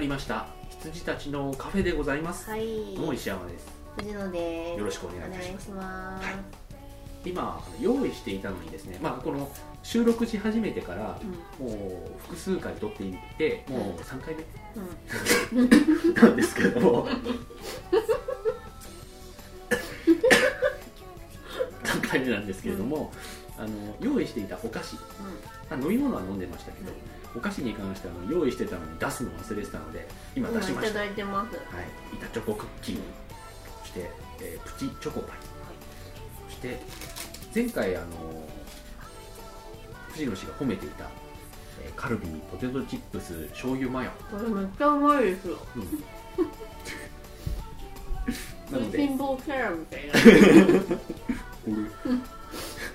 まりました。羊たちのカフェでございます、はい。どうも石山です。藤野です。よろしくお願いいたします。はい。今用意していたのにですね、まあ、この収録し始めてからもう複数回撮っていってもう3回うんうん。目なんですけれども。3回目なんですけれども、あの用意していたお菓子。あ飲み物は飲んでましたけど、お菓子に関してはあの用意してたのに出すの忘れてたので今うん出しました、今いただいてます。はい、板チョコクッキー、そして、えープチチョコパイ、そして前回あの藤野氏が褒めていた、えーカルビーポテトチップス醤油マヨ、これめっちゃうまいですよ。なので貧乏キャラみたいな。これ。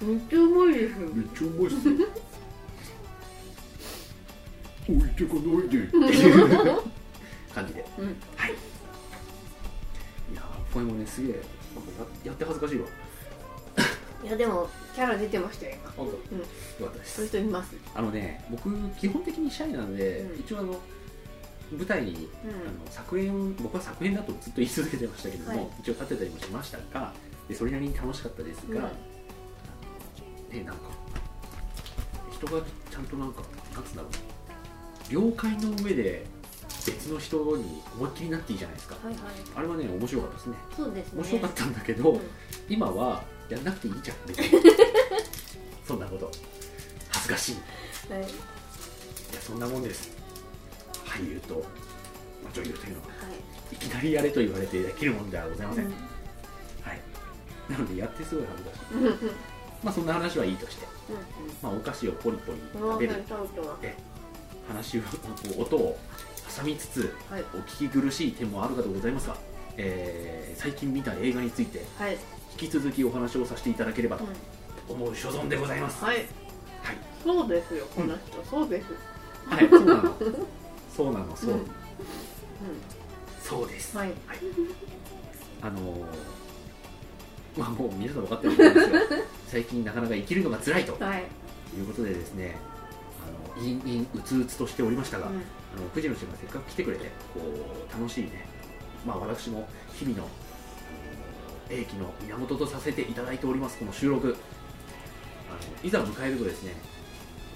めっちゃうまいですよ。めっちゃうまいっすよ置いてかないでっていう感じで。うんはい。いやーこれもねすげえややって恥ずかしいわ。いやでもキャラ出てましたよ。今本当、うん。よかったでそういうす人います。あのね僕基本的にシャイなので、うん。一応あの舞台に、うん。あの作演僕は作演だとずっと言い続けてましたけども、はい。一応立てたりもしましたがでそれなりに楽しかったですが、うん。ねなんか人がちゃんとなんかなんつうんだろう了解の上で別の人に思いっきりなっていいじゃないですか。はいはい。あれはね面白かったですね。そうですね。面白かったんだけど、うん。今はやんなくていいじゃん別に そんなこと。恥ずかしい。いはい。やそんなもんです。俳優と、まあ、女優というのははい。いきなりやれと言われてできるもんではございません、うん。はい。なのでやってすごい恥ずかしい。うん。うんまあそんな話はいいとして、まあ、お菓子をポリポリうん食べる。食べてます話を音を挟みつつはい。お聞き苦しい点もあるかとございますが、えー最近見た映画についてはい。引き続きお話をさせていただければとうん。思う所存でございます、はい。はい。そうですよこの人。そうです。はい、そうなの。そうなのそう、うん。うんそうです、はい。あのーまあもう皆さん分かってると思うんですが 最近なかなか生きるのが辛いとはい。いうことでですね陰陰うつうつとしておりましたが、うん。あの藤野氏がせっかく来てくれてこう楽しいね。まあ私も日々の英気の源とさせていただいておりますこの収録。あのいざ迎えるとですね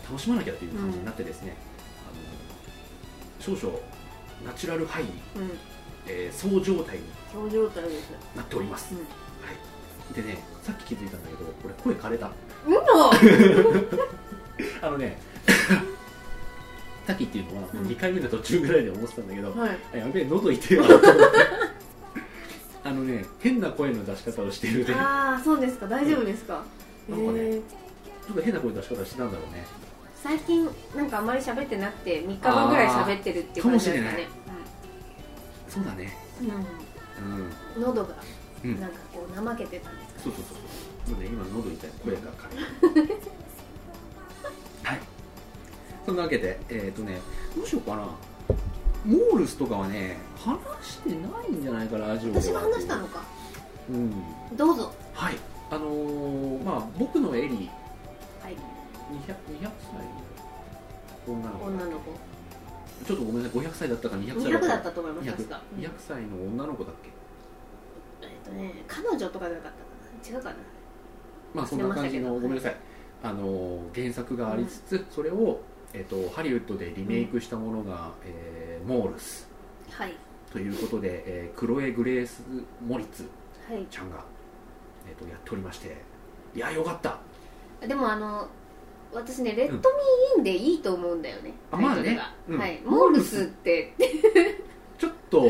楽しまなきゃという感じになってですね、あの少々ナチュラルハイに、うん。えー、そう状態になっております、うん。はい、でねさっき気づいたんだけどこれ声枯れた。う あのね さっていうのはうん2回目の途中ぐらいで思ってたんだけど、んはい。あやべえ喉痛いわ。あのね変な声の出し方をしているね。ああそうですか。大丈夫ですか？へなんかねえちょっと変な声の出し方してたんだろうね。最近なんかあんまり喋ってなくて3日間ぐらい喋ってるっていう感じですかね。そうだね。うんうん。うん。喉がうん。なんかこう怠けてたんですかそうそうそうそう。もうね。今喉痛い。声が枯れるはい そんなわけでえっ、とねどうしようかな。モールスとかはね話してないんじゃないかラジオ私が話したのか。うん。どうぞ。はい。あのーまあ僕のエリはい。200 200歳の女の子。女の子。ちょっとごめんなさい。500歳だったか200歳200だっったたと思います200確か。うん。200歳の女の子だっけ？えっとね彼女とかじゃなかったかな。違うかな。まあそんな感じのごめんなさい。あの原作がありつつ、それを、えっとハリウッドでリメイクしたものが、えーモールス。はい。ということで、えークロエ・グレース・モリッツはい。ちゃんが、えっとやっておりまして。いやよかった。でもあの私ねレッドミーインでいいと思うんだよね、あタイトルが。まあねうん。はい。モールスって。ちょっと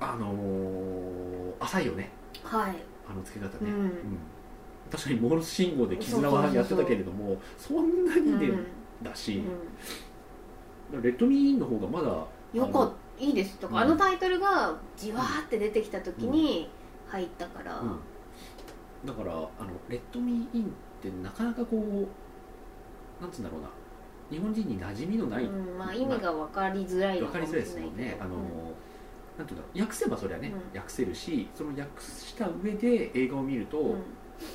あのー浅いよね。はい。あの付け方ね、うん。うん確かにモールス信号で絆はやってたけれどもそんなにね、だうし、ん。レッドミーインの方がまだうん、よかったいいです。とか、うん。あのタイトルがじわーって出てきた時に入ったから、うん。だからあのレッドミーインってなかなかこうなんつうんだろうな。日本人に馴染みのない、うん。まあ、意味が分かりづらいの分かりづらいですもんね。あの、なんていうんだろう。訳せばそりゃね、うん。訳せるしその訳した上で映画を見ると、うんうん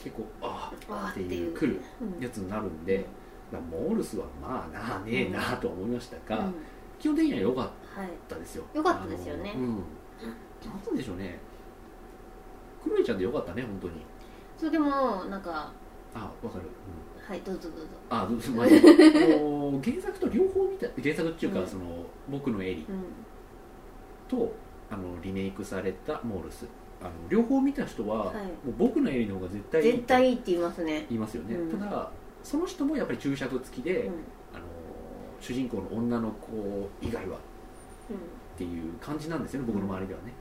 結構ああっていう。来るうんやつになるんで、モールスはまあなあねえなとは思いましたが、うん。基本的には良かっはいたですよ。良かったですよね。うん。でしょうね。クロエちゃんで良かったね本当に。そうでもなんかあわかる、うん。はいどうぞどうぞ。あどうぞまあ 原作と両方見た原作っていうか、うん。その僕のエリうん。とあのリメイクされたモールスあの両方見た人は、はい。もう僕のエリの方が絶対いいと絶対いいって言いますね。言いますよね、うん。ただその人もやっぱり注釈付きで、うん。あの主人公の女の子以外はっていう感じなんですよね僕の周りではね、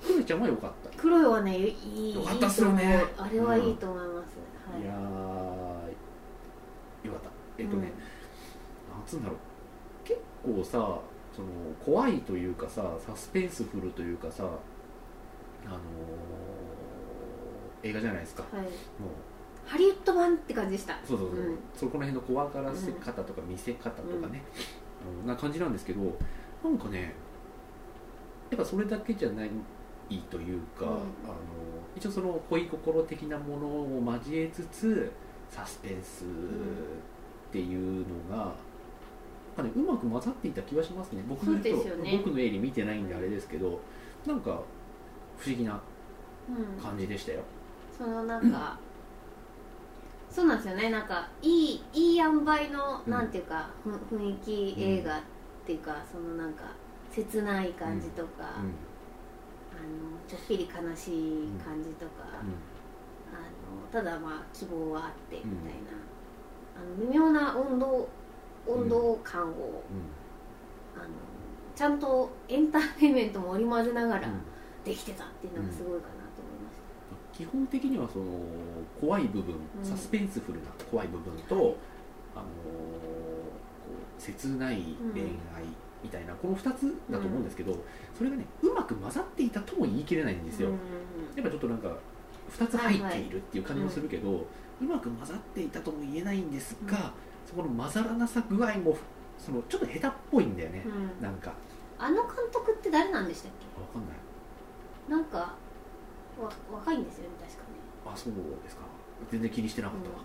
クロエちゃんは良かった、黒いはねいいよかったっすよね。あれはいいと思います、はい。いやーよかった。えっとね、なんつうんだろう。結構さその怖いというかさサスペンスフルというかさあのー映画じゃないですか。はい、はい、もう。ハリウッド版って感じでした。そうそうそう、うん。そこら辺の怖がらせ方とか見せ方とかね、うんな感じなんですけどなんかねやっぱそれだけじゃないというか、うん。あの一応その恋心的なものを交えつつサスペンスっていうのが、なんかね、うまく混ざっていた気がしますね。僕のそうですよね。僕の絵に見てないんであれですけどなんか不思議なうん。感じでしたよ、そのなんか、そうなんですよね。なんかいいいい塩梅のうん。なんていうか、ふ雰囲気映画っていうか、そのなんか切ない感じとか、うん。あのちょっぴり悲しい感じとか、あのただまあ希望はあってみたいな、あの微妙な温度温度感を、うん。あのちゃんとエンターテインメントも織り交ぜながらうんできてたっていうのがすごいかなと思いました。基本的にはその怖い部分、うん。サスペンスフルな怖い部分と、はいあのーこう切ない恋愛みたいな、この2つだと思うんですけど、それがねうまく混ざっていたとも言い切れないんですよ、うん。やっぱちょっとなんか2つ入っているっていう感じもするけど、うまく混ざっていたとも言えないんですが、うん。そこの混ざらなさ具合もそのちょっと下手っぽいんだよね、うん。なんか。あの監督って誰なんでしたっわかんない。けなんかわ若いんですよね確かね。あそうですか。全然気にしてなかったわ、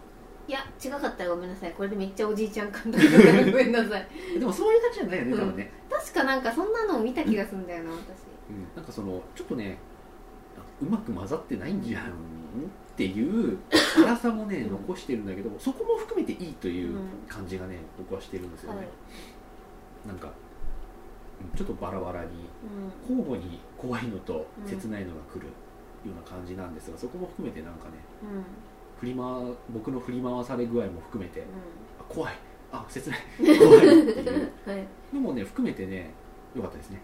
いや違かったらごめんなさい。これでめっちゃおじいちゃん監督だからごめんなさい。でもそういう感じじゃないよね多分ね、確かなんかそんなのを見た気がするんだよな私。うん、なんかそのちょっとねうまく混ざってないんじゃんっていう粗さもねうん。残してるんだけどそこも含めていいといううん。感じがね僕はしてるんですよね、はい。なんかうんちょっとバラバラにう交互に怖いのとうん切ないのが来るような感じなんですがそこも含めてなんかねんうん。振り回僕の振り回され具合も含めて怖い。あ切ない。怖いっていう。んはい。のもね含めてね良かったですね。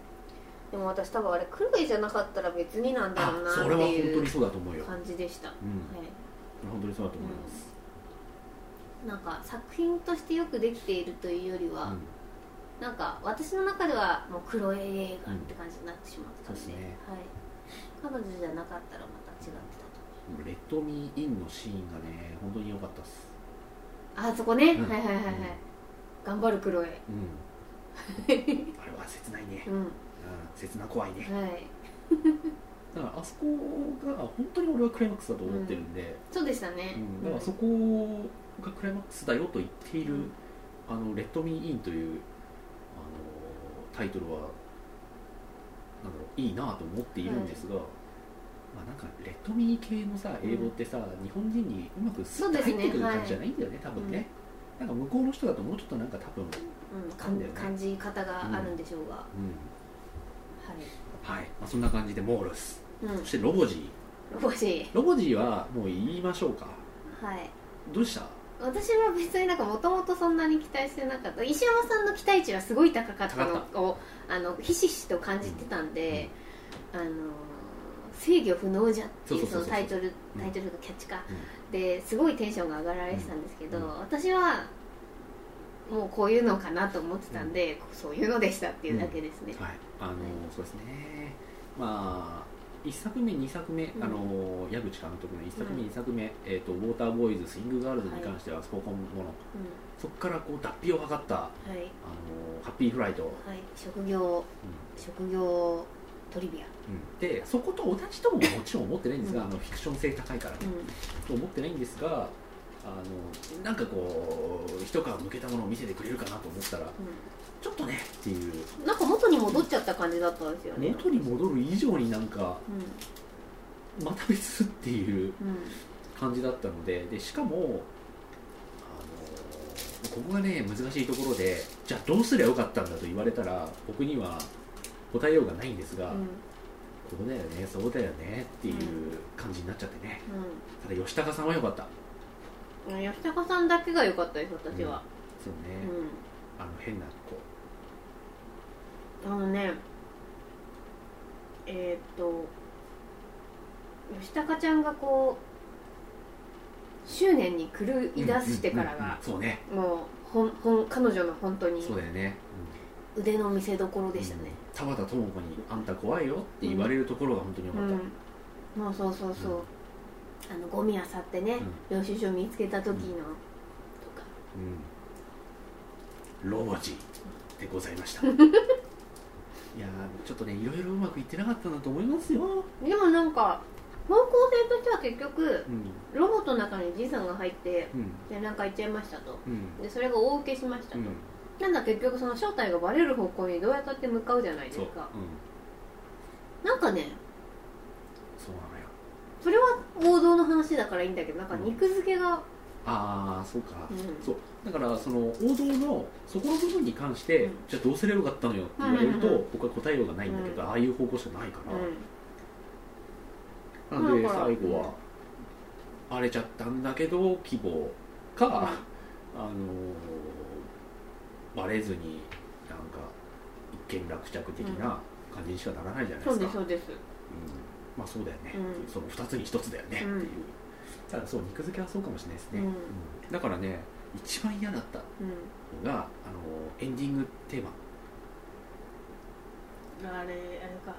でも私多分あれクロエじゃなかったら別になんだあろうなってそれは本当いうにそうだと思うよ、感じでした、はうん、い。本当にそうだと思います、なんか作品としてよくできているというよりは、なんか私の中ではもう黒い映画って感じになってしまったので,、そうですね。はい、彼女じゃなかったらまた違ってたとう。んレッドミーインのシーンがね本当に良かったっす。あそこね、うん。はいはいはいはい、頑張る黒い。うん。あれは切ないね、うん。うん、切な怖いね。はい。だからあそこが本当に俺はクライマックスだと思ってるんで、そうでしたね、うん。だからそこがクライマックスだよと言っている、うん。あのレッドミーインというタイトルはなんだろういいなと思っているんですが、まあなんかレッドミー系のさ英語ってさ、日本人にうまくスッと入ってくる感じじゃないんだよね多分ね、なんか向こうの人だともうちょっとなんか多分、うん、感じ方があるんでしょうが、うん。はい。はい。まあ、そんな感じでモールス。うん。そしてロボジロボジー。ロボジーはもう言いましょうか。はい。どうした？私は別になんかもともとそんなに期待してなかった。石山さんの期待値はすごい高かったの。高をあのひしひしと感じてたんで、あの制御不能じゃっていうそのタイトルうん。タイトルがキャッチか、うん。ですごいテンションが上がられてたんですけど、うん。私はもうこういうのかなと思ってたんで、そういうのでしたっていうだけですね、はい。あのはい。そうですね。まあ1作目2作目、うん。あの矢口監督の1作目、うん2作目、えーと「ウォーターボーイズ」「スイングガールズ」に関してはスポコンもの、そこからこう脱皮を図ったあのハッピーフライト、はい。職業職業トリビア。うん。でそこと同じとももちろん思ってないんですが、うん。あのフィクション性高いからね、うと思ってないんですがあのなんかこう一皮むけたものを見せてくれるかなと思ったらちょっとね。っていう。なんか元に戻っちゃった感じだったんですよね。元に戻る以上になんかうまた別っていうんうん。感じだったのででしかもあのここがね難しいところでじゃあどうすりゃよかったんだと言われたら僕には答えようがないんですが、うん。ここだよねそうだよねっていう感じになっちゃってね。うただ吉高さんは良かった。ん。吉高さんだけが良かったです私は。そうね、うあの変な子。んあのねえーっと吉高ちゃんがこう執念に狂い出してからがそうね。もうほんほん彼女の本当にそうだよね、腕の見せ所でしたね。田畑智子に「あんた怖いよ」って言われるところが本当に良うかった、ん。そうそうそうそう、うん。あのゴミ漁ってね、領収書見つけた時の、とか。うん。ロボジーでございました いやーちょっとねいろいろうまくいってなかったなと思いますよ、でもなんか方向性としては結局うん。ロボットの中にじいさんが入ってうん。でなんか行っちゃいましたと。うん。でそれが大受けしましたと、うん、なんだ結局その正体がバレる方向にどうやったって向かうじゃないですそう、うん、かなんかねそうなのよ。それは王道の話だからいいんだけどなんか肉付けが、ああそうか、うん。そう。だからその王道のそこの部分に関して、うん。じゃあどうすればよかったのよって言われると、うんうんうん。僕は答えようがないんだけど、ああいう方向しかないから、うん。なんで最後は荒れちゃったんだけど希望か、あのーバレずになんか一見落着的な感じにしかならないじゃないそうですか、ですそうです。うん。まあそうだよね、うん。その2つに1つだよねっていう、うんただそう肉付けはそうかもしれないですね、うん。うん。だからね一番嫌だったうん。のがあのエンディングテーマ。あれあれか。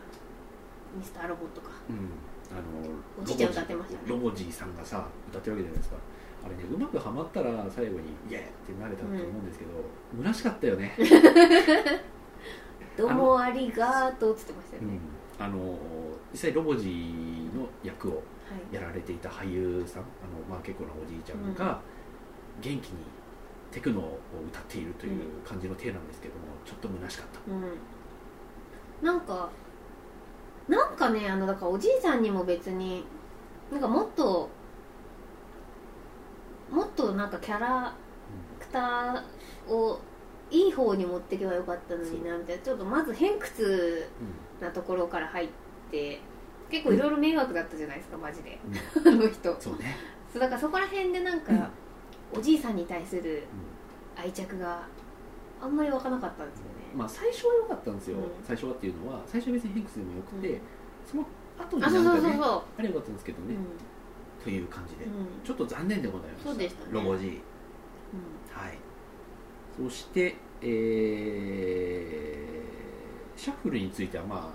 ミスターロボットか。うん。あのおじいちゃん歌ってましたね。ロボジーさんがさ歌ってるわけじゃないですか。あれねうまくはまったら最後にイエーってなれたと思うんですけど、虚しかったよね、どうもありがとうっつってましたよね、うん、あの実際ロボジーの役をはいやられていた俳優さんあの、まあ、結構なおじいちゃんが元気にテクノを歌っているという感じの体なんですけどもちょっと虚しかった。うん。なんかなんかねあのだからおじいさんにも別になんかもっともっとなんかキャラクターをいい方に持っていけばよかったのになみたいな。ちょっとまず偏屈うなところから入って結構いろいろ迷惑だったじゃないですかマジで。あの人。そうね、そうだからそこら辺でなんか、おじいさんに対する愛着があんまり湧かなかったんですよね、まあ最初は良かったんですよ、うん。最初はっていうのは最初は別に偏屈でもよくて、うん。その後にあそうなんかねそうそうそあれよかったんですけどう、ね、うという感じで、んうん。ちょっと残念でございました。そうでしたね。ロボ G うはい。そしてえーシャッフルについてはま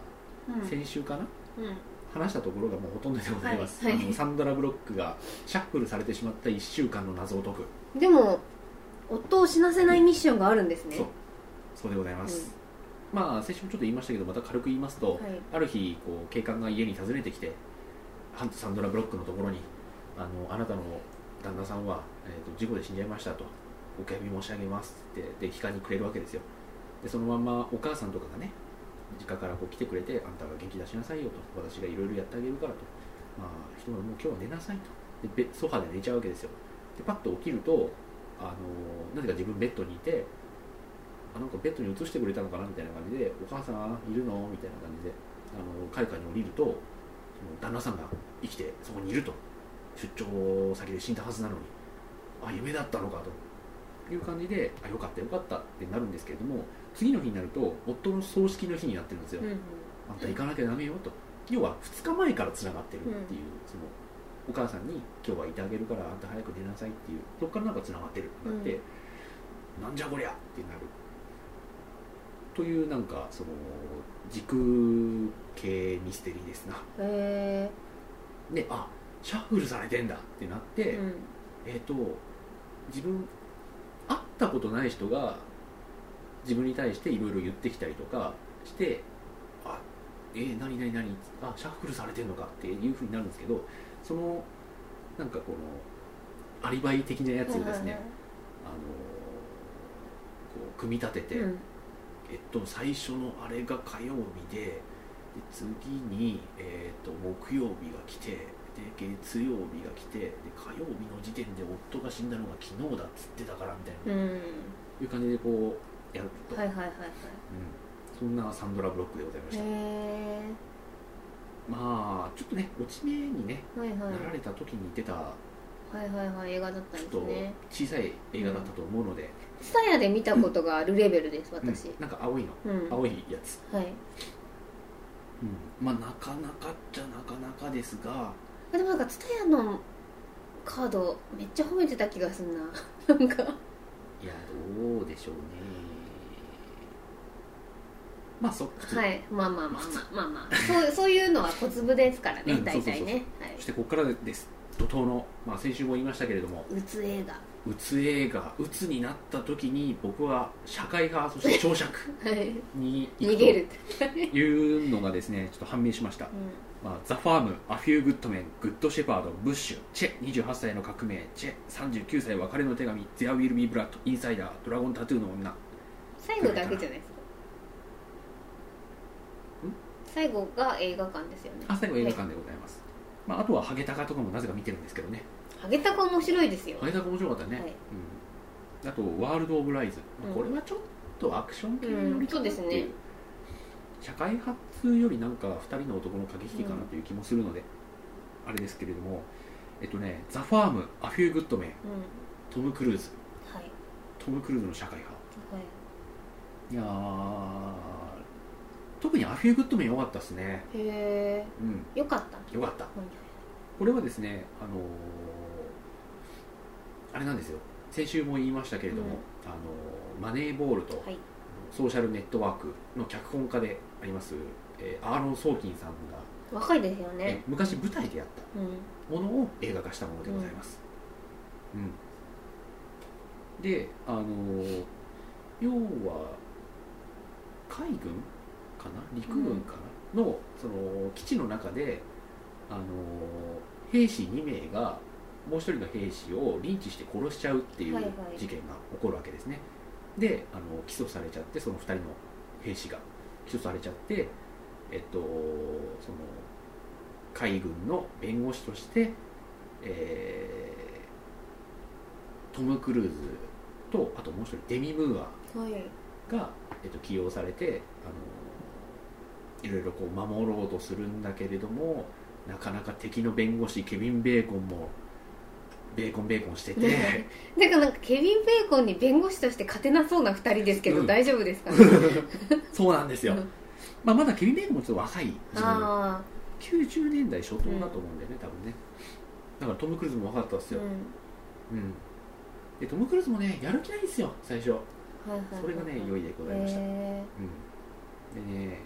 あんうん。先週かな、うん話したところがもうほとんどでございます、はいはい。あのサンドラ・ブロックがシャッフルされてしまった1週間の謎を解く。でも夫を死なせないミッションがあるんですね。そう。そうでございます、まあ先週もちょっと言いましたけどまた軽く言いますと、はい。ある日こう警官が家に訪ねてきてハント・サンドラ・ブロックのところにあのあなたの旦那さんは、えー、と事故で死んじゃいましたとお悔やみ申し上げますってで帰還にくれるわけですよ。でそのまんまお母さんとかがね実家からこう来てくれてあんたが元気出しなさいよと私がいろいろやってあげるからと。まあひとまずもう今日は寝なさいと。でソファで寝ちゃうわけですよ。でパッと起きるとあのなぜか自分ベッドにいてあなんかベッドに移してくれたのかなみたいな感じでお母さんいるの？みたいな感じであの階下に降りるとその旦那さんが生きてそこにいると。出張先で死んだはずなのに。あ夢だったのかと。いう感じであよかったよかったってなるんですけれども次の日になると夫の葬式の日になってるんですよ、うんうん。あんた行かなきゃダメよと。要は2日前からつながってるっていう、そのお母さんに今日はいてあげるからあんた早く寝なさいっていうそこからなんかつながってるってなって、なんじゃこりゃってなる。というなんかその時空系ミステリーですな。へであシャッフルされてんだってなって、えうん。えっ、と自分会ったことない人が自分に対していろいろ言ってきたりとかしてあえー、何何何？あシャッフルされてんのかっていうふうになるんですけどそのなんかこのアリバイ的なやつをですね、はいあのこう組み立てて、うん。えっと、最初のあれが火曜日でで次に、えっと木曜日が来てで月曜日が来てで火曜日の時点で夫が死んだのが昨日だっつってたからみたいな、うん。いう感じでこうやると、はいはいはいはい。うん、そんなサンドラブロックでございました、へまあちょっとね落ち目にねえはいはい。なられた時に出たはいはいはい映画だったんですね。小さい映画だったと思うので、ツタヤで見たことがあるレベルですうん。私。なんか青いの。うん。青いやつ、はい。うん、まあなかなかっちゃなかなかですが。でもなんかツタヤのカードめっちゃ褒めてた気がすんな。なんか。いやどうでしょうねまあそはい。まあまあまあまあまあまあ。そうそういうのは小粒ですからねうん大体ね。はい。そしてここからです。怒涛の、まあ、先週も言いましたけれども。うつ映画。うつ映画。うつになった時に僕は社会派そして 長尺はい。に行く逃げるというのがですねちょっと判明しました、まあ、ザ・ファームアフュー・グッドメングッド・シェパードブッシュチェ28歳の革命チェ39歳別れの手紙ゼア・ウィル・ビー・ブラッドインサイダードラゴン・タトゥーの女。最後だけじゃないですか最後が映画館ですよね。あ最後映画館でございます、まあ、あとはハゲタカとかもなぜか見てるんですけどね。ハゲタカ面白いですよ。ハゲタカ面白かったね、はい。うん、あとワールド・オブ・ライズ、まあうん。これはちょっとアクション系よりそうですね。社会派というよりなんか2人の男の駆け引きかなという気もするので、あれですけれども。えっとねザ・ファームアフュー・グッドメンうん。トム・クルーズ。はい。トム・クルーズの社会派。はい。いやー特にアフュー・グッドメン良かったですね。いへうん。えよかった。良かった。はいこれはですねあのーあれなんですよ。先週も言いましたけれども、うん。あのーマネーボールとはい。ソーシャルネットワークの脚本家であります、えーアーロン・ソーキンさんが、若いですよえね昔舞台でやったうん。ものを映画化したものでございます、うん。であのー要は海軍かな？陸軍かな、のその基地の中であのー兵士2名がもう一人の兵士をリンチして殺しちゃうっていうはいはい。事件が起こるわけですね、であの起訴されちゃってその2人の兵士が。起訴されちゃってえっとその海軍の弁護士として、えートム・クルーズとあともう一人デミ・ムーアはい。が、えっと、起用されてあのいろいろこう守ろうとするんだけれどもなかなか敵の弁護士ケビン・ベーコンもベーコンベーコンしてて。だからなんかケビン・ベーコンに弁護士として勝てなそうな2人ですけど、うん。大丈夫ですか？ね そうなんですよ、うん。まあ、まだケビン・ベーコンもちょっと若い自分あ90年代初頭だと思うんだよね、多分ね。だからトム・クルーズも若かったですあ、よ、うん。うん。でトム・クルーズもねやる気ないんですよ最初。はいはいはいはい。それがね良いでございました、へうん、でね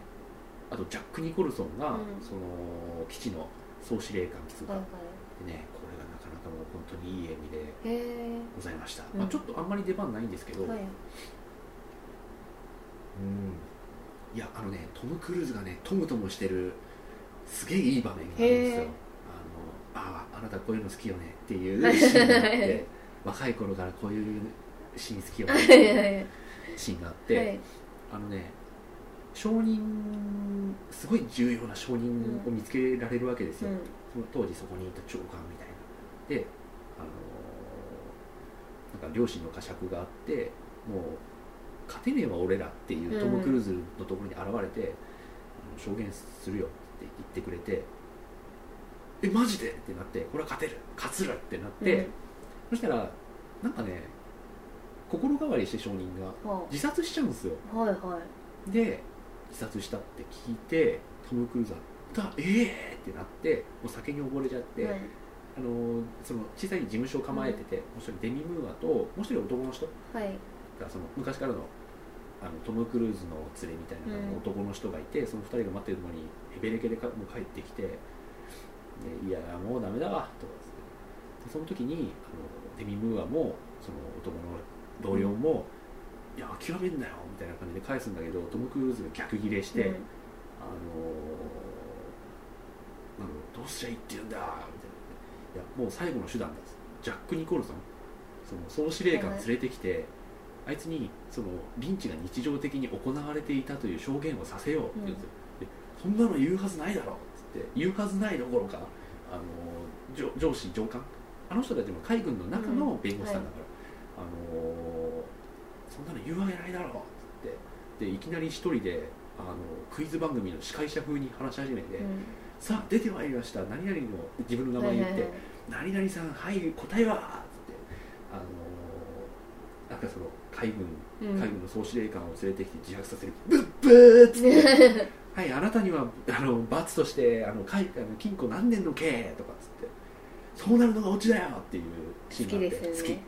あとジャック・ニコルソンが、うん。その基地の総司令官通過、ーはいはでねこれがなかなかもう本当にいい演技でございました、うん。まあ、ちょっとあんまり出番ないんですけど、えはい。うん。いやあのねトム・クルーズがねトムトムしてるすげえいい場面があるんですよ。あのああなたこういうの好きよねっていうシーンがあって 若い頃からこういうシーン好きよねってはいいうはい。シーンがあって、はい。あのね証人すごい重要な証人を見つけられるわけですよ、うん。その当時そこにいた長官みたいな。であのーなんか両親の呵責があってもう勝てねえわ俺らっていうトム・クルーズのところに現れて、あの証言するよって言ってくれてえマジで？ってなってこれは勝てる。勝つる。ってなって、そしたらなんかね心変わりして証人がは自殺しちゃうんですよ。あはいはい。で自殺したって聞いてトム・クルーズはだええー、ってなってもう酒に溺れちゃって、はい。あのーその小さい事務所を構えてて、もう一人デミ・ムーアともう一人男の人？はい。がその昔からのあのトム・クルーズの連れみたいなうん。男の人がいて、その二人が待ってるのにヘベレケでかもう帰ってきてでいやもうダメだわとかその時にあのデミ・ムーアもその男の同僚も、いや諦めんなよみたいな感じで返すんだけどトム・クルーズが逆ギレして、うん。あのなんだろうどうしちゃいいって言うんだみたいな。いやもう最後の手段だジャック・ニコルソン。その総司令官連れてきて、あいつにそのリンチが日常的に行われていたという証言をさせようって言うんですよ、でそんなの言うはずないだろっつって言うはずないどころかあの上上司上官。あの人たちも海軍の中の弁護士さんだから、あのそんなの言うわけないだろっつって。でいきなり一人であのクイズ番組の司会者風に話し始めて、うん。さあ出てまいりました。何々の自分の名前言って、はいはい何々さんはい答えはっつってあのーなんかその海軍うん。海軍の総司令官を連れてきて自白させる。ブッブーっつって。はいあなたにはあの罰としてあの海あの金庫何年の刑？とかっつって。そうなるのがオチだよっていうシー好ンがあって。好ききですよね、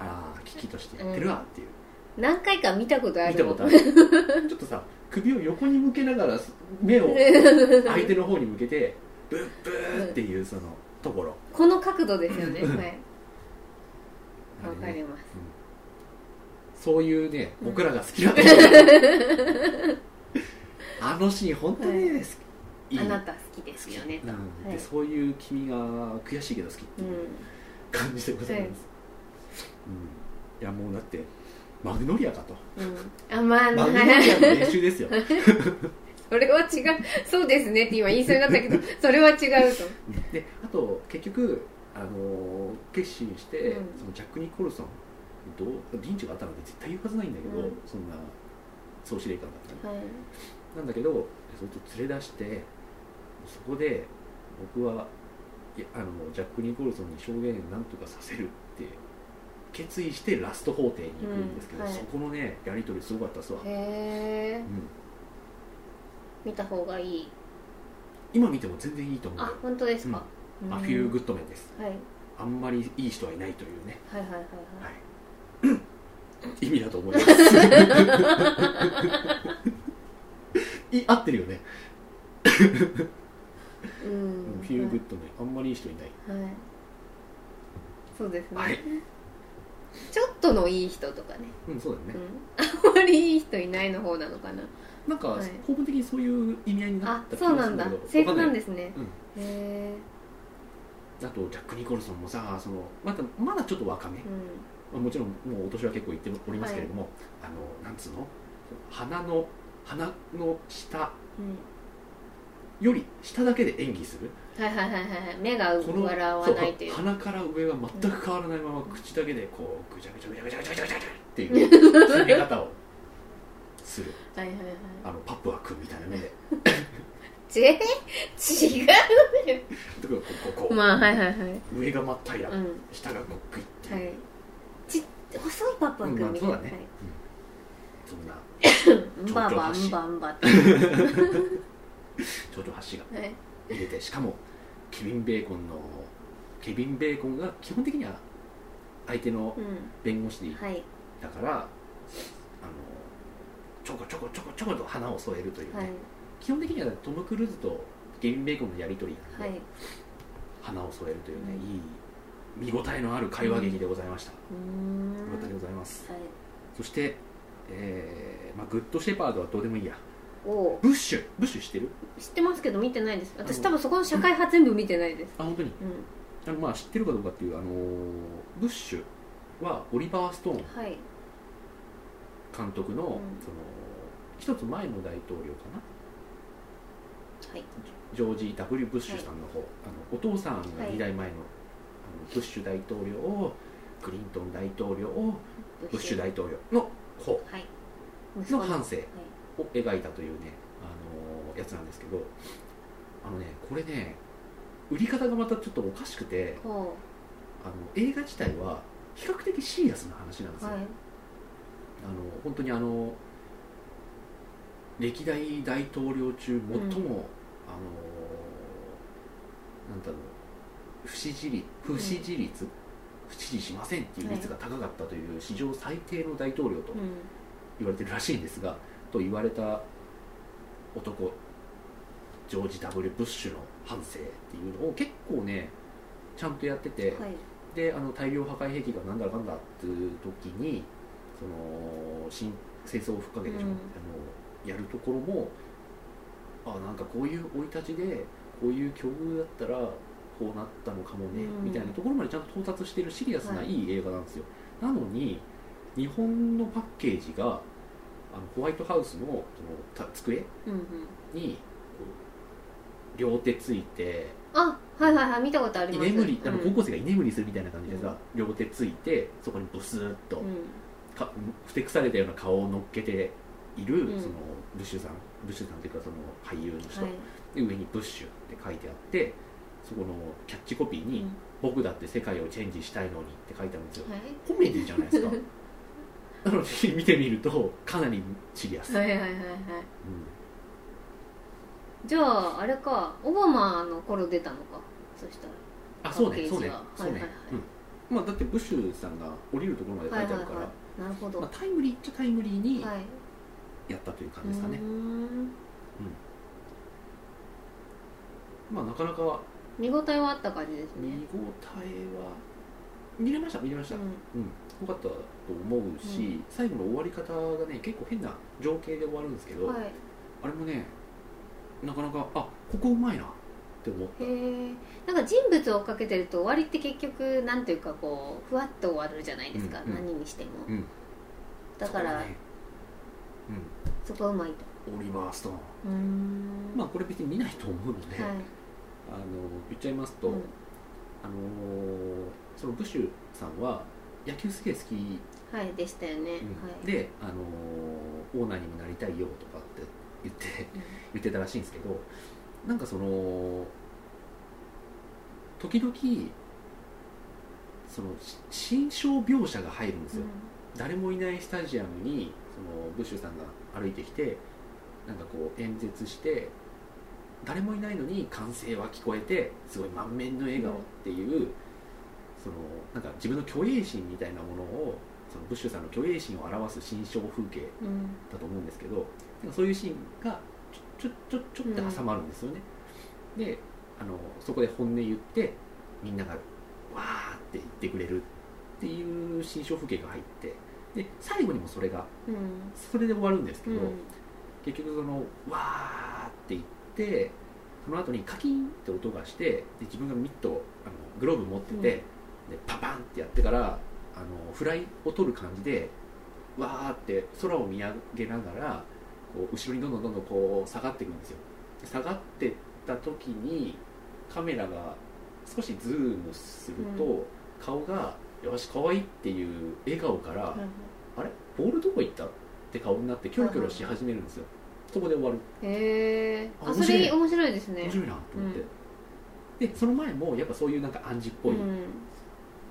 ああ危機としてやってるわっていう、うん、何回か見たことある。見たことある。ちょっとさ首を横に向けながら目を 相手の方に向けてブッブーっていうそのところ。この角度ですよねうん。はいあれね。わかります。そういうねうん。僕らが好きなとこ あのシーン本当にね、はい。あなた好きですよねうん。はい。でそういう君が悔しいけど好きっていううん。感じでございます、うん、いやもうだってマグノリアかと。うん。あまあマグノリはいアの練習ですよ。それは違う。そうですね。って今言いそうになったけど それは違うと。であと結局あのー決心して、うん。そのジャック・ニコルソンどうリンチがあったなんて絶対言うはずないんだけど、うん。そんな総司令官だったらねはい。なんだけどそれと連れ出してそこで僕はいやあのジャック・ニコルソンに証言なんとかさせる決意してラスト法廷に行くんですけど、うんはい。そこのねやり取りすごかったっすわ、へえうん、見た方がいい。今見ても全然いいと思うあ本当ですか、うん。アフィール・グッドメンです。はい。あんまりいい人はいないというね、はいはいはいははい。い、意味だと思います。い合ってるよね、ううん。んフィール・グッドメンあんまりいい人いない。はい。そうですね、はいちょっとのいい人とかね、うんそうだよね、うん、あんまりいい人いないの方なのかな。なんかはい。根本的にそういう意味合いになあった気そうなんだ。けどセーフなんすですね。うん。へえあとジャック・ニコルソンもさそのまだまだちょっと若め、うまあもちろんもうお年は結構いっておりますけれども、あのなんつうの？鼻の鼻の下んうんより下だけで演技する。はいはいはいはい目が笑わないという。鼻から上は全く変わらないまま口だけでこうぐちゃぐちゃぐちゃぐちゃぐちゃぐちゃぐちゃっていう攻め方をするはいはいはいあのパプア君みたいな目でち違うとかこうこうこう、まあはいはいはい上が真っ平ら、うん下がこうグイッてはいち細いパパ君みたいな、うんまあそうだねそんなはいんばばんばんばって頂上橋がはい。入れてしかもケビン・ベーコンのケビン・ベーコンが基本的には相手のう弁護士んはい。だから、あのちょこちょこちょこちょこと花を添えるというね、はい。基本的にはトム・クルーズとケビン・ベーコンのやり取りなんで、はい。花を添えるというね、うん。いい見応えのある会話劇でございました、うーん。よかったでございます。はい。そして、えーまあ、グッド・シェパードはどうでもいいやおおブッシュ？ブッシュ知ってる？知ってますけど見てないです。私多分そこの社会派全部見てないです。あ本当に？うん。あのまあ知ってるかどうかっていうあのーブッシュはオリバー・ストーン。はい。監督の、ん。その一つ前の大統領かな？はい。ジョージ・ W・ ブッシュさんの方、あのお父さんがはい。2代前の,、あのブッシュ大統領をクリントン大統領をブッシュ。大統領の方の。半生はいを描いたというね、あのやつなんですけどあのねこれね売り方がまたちょっとおかしくてほあの映画自体は比較的シリアスな話なんですよ、うはい。あの本当にあの歴代大統領中最も、うん。あのなんだろう不支持率不支持率、不支持しませんっていう率が高かったという史上最低の大統領とうん。言われてるらしいんですが、と言われた男ジョージ・ W・ ブッシュの半生っていうのを結構ねちゃんとやってて、はい。であの大量破壊兵器がなんだかんだっていう時にその新戦争をふっかけてしまう、うん。あのやるところもあなんかこういう生い立ちでこういう境遇だったらこうなったのかもね、うん。みたいなところまでちゃんと到達してるシリアスなはい。いい映画なんですよ、なのに日本のパッケージがあのホワイトハウスのそのた机うんうん。にこう両手ついてあはいはいはい見たことあり居ます。眠りあのうん高校生が居眠りするみたいな感じでさ、両手ついてそこにブスッと、うん。かふてくされたような顔を乗っけている、うん。そのブッシュさん。ブッシュさんというかその俳優の人、はい。で上に「ブッシュ」って書いてあってそこのキャッチコピーにうん「僕だって世界をチェンジしたいのに」って書いてあるんですよ。はい。コメディじゃないですか なのに見てみるとかなりシリアス、はいはいはいはい。うん。じゃああれかオバマの頃出たのか？そしたら。あそうねそうねは。そうね、はいはいはい。うん。まあだってブッシュさんが降りるところまで書いてあるから、はいはいはい。なるほど、まあ、タイムリーっちゃタイムリーにはい。やったという感じですかね。うー、ん。まあなかなか見応えはあった感じです見応ねえは見れました見れました、ううん、よかったと思うし、うん。最後の終わり方がね結構変な情景で終わるんですけど、んはい。あれもねなかなかあここうまいなって思った。へえなんか人物を追っかけてると終わりって結局なんていうかこうふわっと終わるじゃないですか、うんうん何にしても、うん。だからそこはねそこはうまいと。うん、オリバー・ストーン。うーん。まあこれ別に見ないと思うので、はい。あの言っちゃいますと、うんあのそのブッシュさんは野球すげえ好きはいでしたよね、うん。はい。で、あのーオーナーにもなりたいよとかって言ってうん。言ってたらしいんですけどなんかその時々そのし心象描写が入るんですよ、誰もいないスタジアムにそのブッシュさんが歩いてきてなんかこう演説して誰もいないのに歓声は聞こえてすごい満面の笑顔っていう、そのなんか自分の虚栄心みたいなものをそのブッシュさんの虚栄心を表す心象風景うんうんだと思うんですけどなんかそういうシーンがちょちょちょちょって挟まるんですよね、であのそこで本音言ってみんながわーって言ってくれるっていう心象風景が入ってで最後にもそれがうん。それで終わるんですけど、うん。結局そのわーって言ってその後にカキンって音がしてで自分がミットあのグローブ持ってて、うん。でパパンってやってからあのフライを取る感じでわーって空を見上げながらこう後ろにどんどんどんどんこう下がっていくんですよ。で下がってった時にカメラが少しズームすると、う顔が「よし可愛いっていう笑顔から、はいあれ？ボールどこ行った？って顔になってキョロキョロし始めるんですよ、そこで終わる。へえあそれ面白いですね。面白いなと思って、でその前もやっぱそういうなんか暗示っぽい、うん。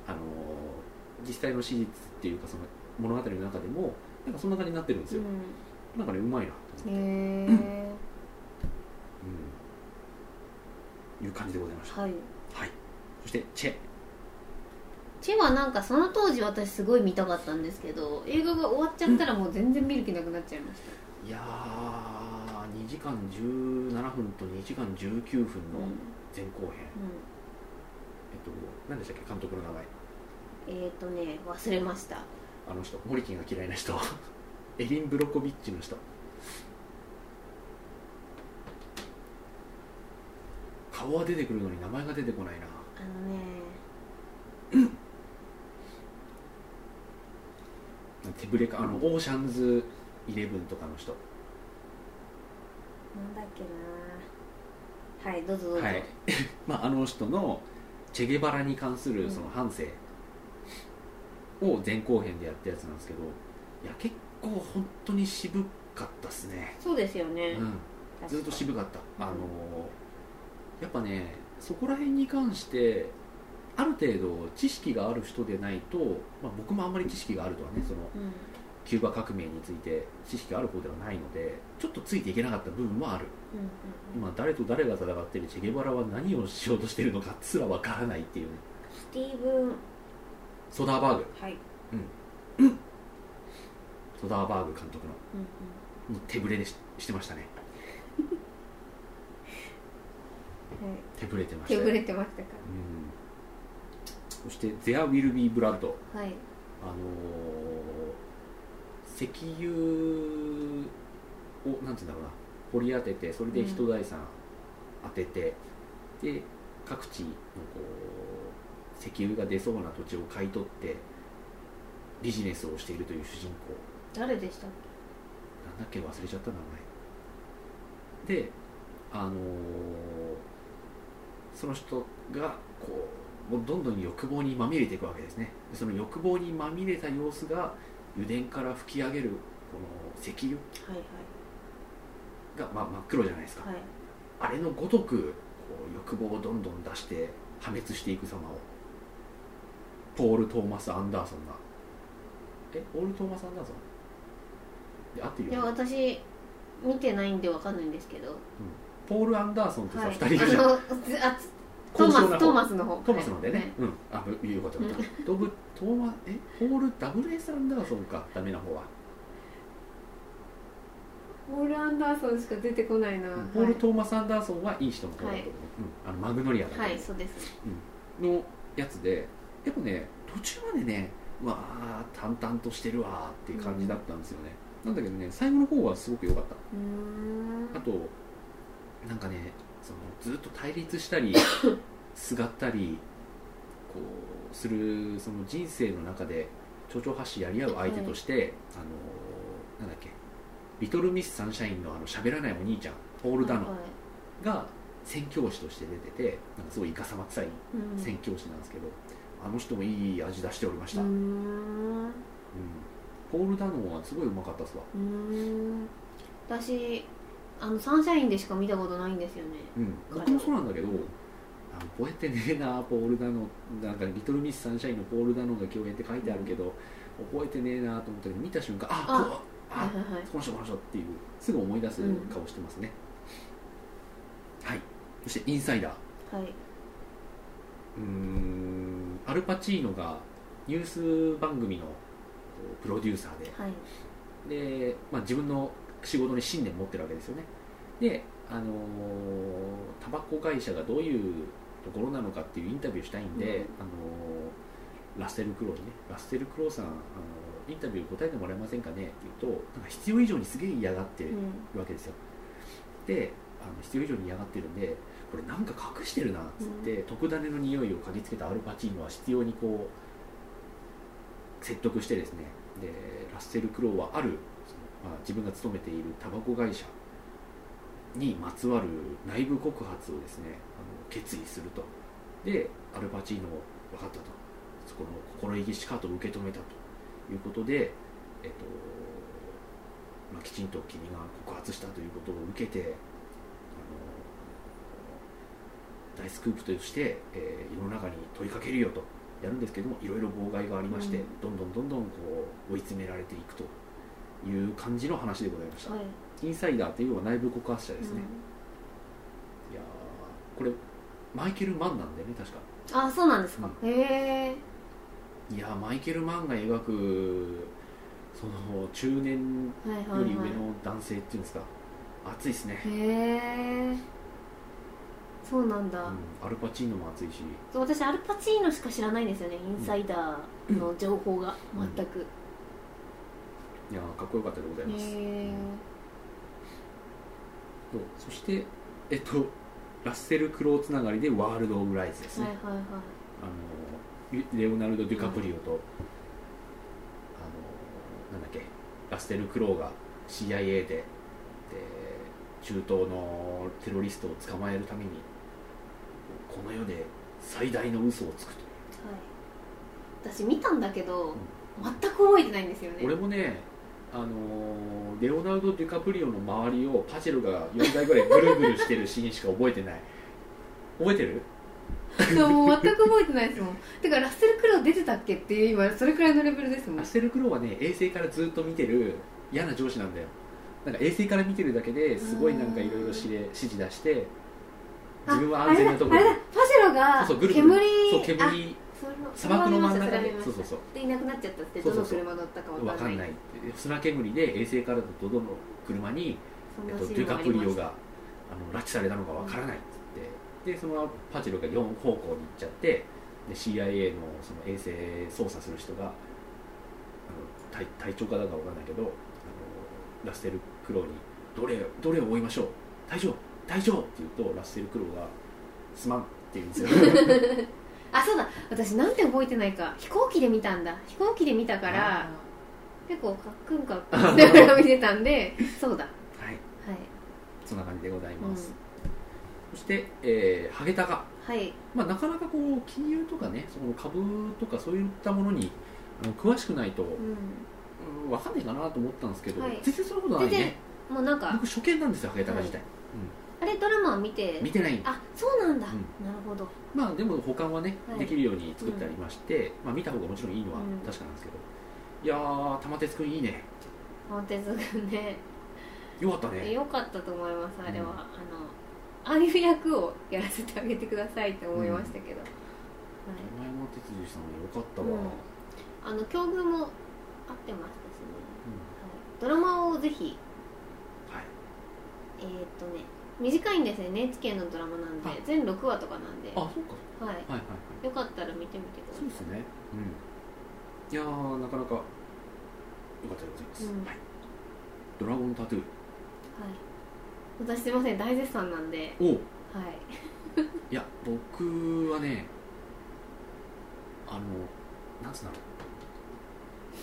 あのー実際の史実っていうかその物語の中でもなんかそんな感じになってるんですよ、なんかねうまいなと思って、うんへえうん、いう感じでございました。はい。はい。そしてチェ。チェはなんかその当時私すごい見たかったんですけど映画が終わっちゃったらもう全然見る気なくなっちゃいましたいやー2時間17分と2時間19分のうん。前後編、えっと何でしたっけ？監督の名前。うんえっ、ー、とね忘れました。あの人。モリキンが嫌いな人。エリン・ブロコビッチの人。顔は出てくるのに名前が出てこないな。あのね。手ぶれかあのオーシャンズイレブンとかの人。なんだっけな。はいどうぞどうぞ、はい。まああの人のチェゲバラに関するその反省を前後編でやったやつなんですけどいや結構本当に渋かったっすね、そうですよね、うん、ずっと渋かった、うんあのやっぱねそこら辺に関してある程度知識がある人でないと、まあ、僕もあんまり知識があるとはねそのうんキューバ革命について知識がある方ではないのでちょっとついていけなかった部分もある。うんうん今誰と誰が戦ってるチェゲバラは何をしようとしてるのかすらわからないっていうね。スティーブン。ソダーバーグ。はい。ソダーバーグ監督の。うんもう手ぶれでししてましたね。うんはい。手ぶれてましたよ。手ぶれてましたか。うん。そして「There Will Be Blood」らはい。あのー石油をなんていうんだろうな掘り当ててそれで人財産当てて、で各地のこう石油が出そうな土地を買い取ってビジネスをしているという主人公。誰でしたっなんだっけ？忘れちゃった名前。であのーその人がこうもうどんどん欲望にまみれていくわけですね。でその欲望にまみれた様子が油田から吹き上げるこの石油けはい。が、まあ、真っ黒じゃないですか、はい。はいあれのごとくこう欲望をどんどん出して破滅していく様を。ポール・トーマス・アンダーソンが。えポール・トーマス・アンダーソン？で合ってるい？やよ、ね、私見てないんでわかんないんですけど。ポール・アンダーソンってさ、はい。2人いるじゃん。あのあトーマストーマスの方。トーマスなんだよね、はい。うん。あぶよかったよかったトブトーマえ？ポール WS アンダーソンか。ダメな方は、ポール・アンダーソンしか出てこないな、ポール・トーマス・アンダーソンはいい人の方だと思う、はい。うん、あのマグノリアだはい、そうです。のやつで。でもね途中までねうわあ淡々としてるわーっていう感じだったんですよね、なんだけどね最後の方はすごく良かった。あとなんかねそのずっと対立したり すがったりこうするその人生の中で蝶々発しやり合う相手として、あのなんだっけリトルミス・サンシャインのあの喋らないお兄ちゃんポール・ダノはいが宣教師として出ててなんかすごいイカサマ臭いうん。宣教師なんですけど、あの人もいい味出しておりました、うん。ん。ポール・ダノンはすごいうまかったっすわ、私あのサンシャインでしか見たことないんですよね。うん、僕もそうなんだけどあの覚えてねえなポール・ダノンなんかリトル・ミス・サンシャインのポール・ダノンが共演って書いてあるけど、覚えてねえなと思ったけど見た瞬間ああこうあはいはいはい。この人この人っていうすぐ思い出す顔してますね、はい。そしてインサイダー。はい、うーんアルパチーノがニュース番組のこうプロデューサーではい。で、まあ、自分の仕事に信念持ってるわけですよね。で、あのータバコ会社がどういうところなのかっていうインタビューしたいんで、うん。あのーラッセル・クローにねラッセル・クローさん、あのーインタビュー答えてもらえませんかねって言うとなんか必要以上にすげえ嫌がってるうんわけですよ。であの必要以上に嫌がってるんでこれなんか隠してるなっつって、特ダネの匂いを嗅ぎつけたアルパチーノは必要にこう説得してですね。でラッセル・クロウはある、まあ、自分が勤めているタバコ会社にまつわる内部告発をですねあの決意すると。でアルパチーノ分かったと。そこの心意気しかと受け止めたと。いうことで、えっとまあ、きちんと君が告発したということを受けてあの大スクープとして、えー世の中に問いかけるよと。やるんですけどもいろいろ妨害がありまして、うん。どんどんどんどんこう追い詰められていくという感じの話でございました、はい。インサイダーというのは内部告発者ですね、いやーこれマイケル・マンなんだよね確か。うんあそうなんですか、へえいやーマイケル・マンが描くその中年はいはいはいより上の男性っていうんですか。熱いですね、へえそうなんだ、うん。アルパチーノも熱いし。そう私アルパチーノしか知らないんですよねインサイダーの情報が全く、いやーかっこよかったでございへます、うそしてえっとラッセル・クロウつながりでワールド・オブ・ライズですね、はいはいはい。あのレオナルド・デュカプリオと、あのなんだっけラッセル・クロウが CIA でで中東のテロリストを捕まえるためにこの世で最大の嘘をつくとはい。私見たんだけど、全く覚えてないんですよね。俺もねあのレオナルド・デュカプリオの周りをパジェロが4台ぐらいぐるぐるしてるシーンしか覚えてない。覚えてる？そうもう全く覚えてないですもん。てかラッセル・クロウ出てたっけっていう今それくらいのレベルですもん。ラッセル・クロウはね衛星からずっと見てる嫌な上司なんだよ。なんか衛星から見てるだけですごいなんかいろいろ指示出して自分は安全なところ。にああれだパジェロが煙そうあ煙砂漠の真ん中で。そうそうそう。でいなくなっちゃったってどの車乗ったかわかんない。分かんない砂煙で衛星からどの車に、えっと、デュカプリオがあの拉致されたのかわからないっつって。でそのままパジェロが4方向に行っちゃってで CIA のその衛星操作する人があの隊隊長かだかわかんないけどあのラッセル・クロウにどれどれを追いましょう？隊長隊長って言うとラッセル・クロウがすまんってって言うんですよ あそうだ。私なんて覚えてないか。飛行機で見たんだ。飛行機で見たから結構カックンカックンしながら見てたんでそうだ。はい。はい。そんな感じでございます、そして、えーハゲタカ。はい。まあ、なかなかこう金融とかねその株とかそういったものにあの詳しくないと、ううん、分かんないかなと思ったんですけど、はい。全然そんなことないね。んもうなんか僕初見なんですよハゲタカ自体、あれドラマを見て？見てない。あそうなんだ、うん。なるほど。まあでも保管はね、はい。できるように作ってありまして、まあ、見た方がもちろんいいのはうん。確かなんですけど、いやー玉鉄くんいいね。本鉄君ね。よかったね。よかったと思いますあれは、うん。あのああいう役をやらせてあげてくださいって思いましたけど、はい。山山哲司さんよかったわ、うん。あの境遇も合ってましたしね、はい、ドラマをぜひ。はい。えーっとね短いんですね NHK のドラマなんで。あ。全6話とかなんで、はあそうか。い、はいはいはい。よかったら見てみてください。そうですね。うん。いやーなかなかよかったでございます、うん。はい。ドラゴンタトゥー。はい。私すいません大絶賛なんで。おう。はい。いや僕はねあのなんつうんだろ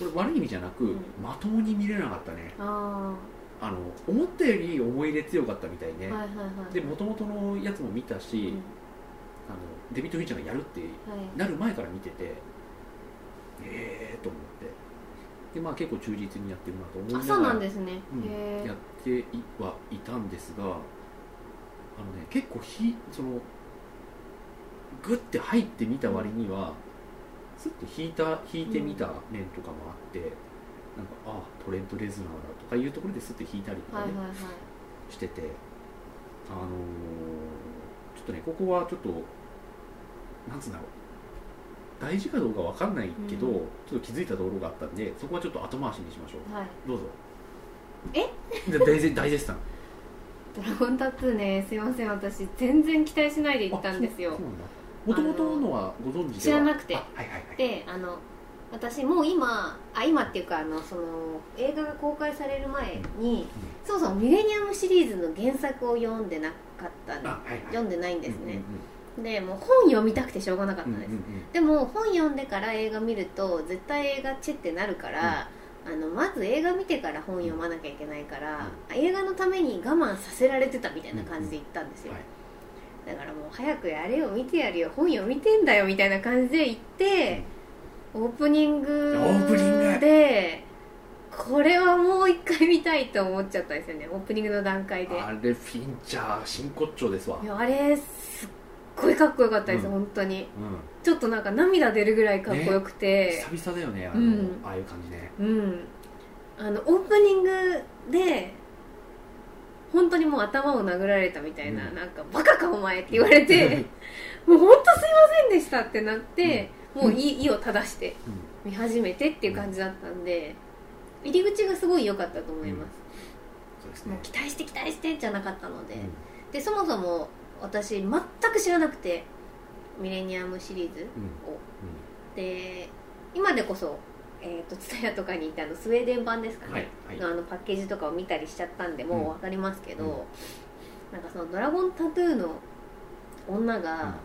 う。これ悪い意味じゃなく、うん。まともに見れなかったね。ああの思ったより思い入れ強かったみたいね、あはいはいはい。でもともとのやつも見たうし、ん。あのデビッド・フィンチャーがやるってはい。なる前から見ててええー、と思って。でまあ結構忠実にやってるなと思いながらあそうなんですね、やっていはいたんですがあのね結構ひそのグッて入ってみた割にはスッと引いた引いてみた面とかもあって、なんかあトレント・レズナーだとかいうところでスッと引いたりとかね、はいはいはい。しててあのーちょっとねここはちょっとなんつうんだろう。大事かどうかわかんないけど、うん。ちょっと気づいたところがあったんでそこはちょっと後回しにしましょう。はい。どうぞ。え？で大絶大絶賛。ドラゴンタトゥーねすいません。私全然期待しないで行ったんですよ。もともとのはご存知では？知らなくて。あはいはいはい。であの私もう今あ今っていうかあのその映画が公開される前に、そもそもミレニアムシリーズの原作を読んでなかったんであはいはい。読んでないんですね、うんでもう本読みたくてしょうがなかったうんうんんです、うんうん。でも本読んでから映画見ると絶対映画チェってなるから、あのまず映画見てから本読まなきゃいけないから、映画のために我慢させられてたみたいな感じで行ったんですよ、はい。だからもう早くやれよ見てやるよ本読みてんだよみたいな感じで行って、オープニングでこれはもう一回見たいと思っちゃったんですよね。オープニングの段階で。あれフィンチャー真骨頂ですわ。いやあれすっごいかっこよかったです、うん。本当に。うん。ちょっとなんか涙出るぐらいかっこよくて、久々だよねあの、うん。ああいう感じね。うん。あのオープニングで本当にもう頭を殴られたみたいな、うん。なんかバカかお前って言われてもう本当すいませんでしたってなって、もう意意を正してうん。見始めてっていう感じだったんで入り口がすごい良かったと思います、もう期待して期待してじゃなかったので、うん。でそもそも私全く知らなくてミレニアムシリーズうん。をで今でこそえー、と TSUTAYA とかにいたあのスウェーデン版ですかね、はいはい。のあのパッケージとかを見たりしちゃったんでもう分かりますけど、うん。なんかそのドラゴンタトゥーの女が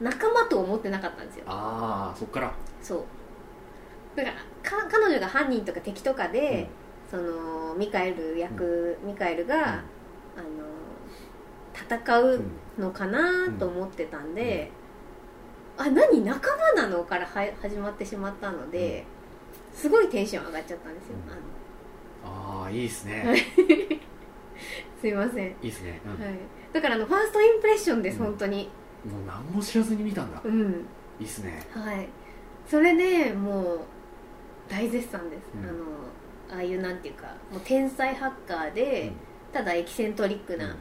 仲間と思ってなかったんですよ。ああそっから。そう。だからか彼女が犯人とか敵とかで、そのミカエル役、ミカエルが、あの戦うのかなと思ってたんで、あ何仲間なのからは始まってしまったので、すごいテンション上がっちゃったんですよ、うん。あの。ああいいですね。すいません、いいですね、うん。はい、だからあのファーストインプレッションです、うん。本当にもう何も知らずに見たんだ、うん。いいっすね。はい。それでもう大絶賛です、うん。あのああいうなんていうかもう天才ハッカーで、ただエキセントリックうん。な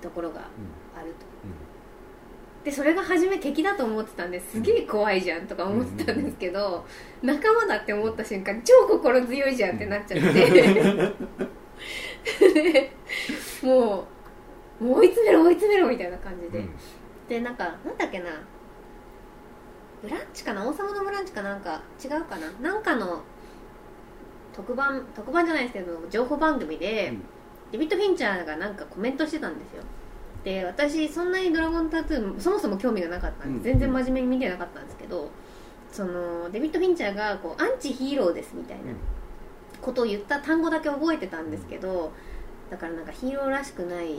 ところがうん。あると、うん。でそれが初め敵だと思ってたんですげえ怖いじゃんとか思ってたんですけど、仲間だって思った瞬間超心強いじゃんってなっちゃって、で もうもう追い詰めろ追い詰めろみたいな感じで、うんでなんかなんだっけな。ブランチかな？王様のブランチかなんか違うかな？なんかの特番特番じゃないですけど情報番組で、うん。デビッド・フィンチャーがなんかコメントしてたんですよ。で私そんなに「ドラゴンタトゥー」そもそも興味がなかったんで、うん全然真面目に見てなかったんですけどそのデビッド・フィンチャーがこうアンチヒーローですみたいなことを言った単語だけ覚えてたんですけどだからなんかヒーローらしくない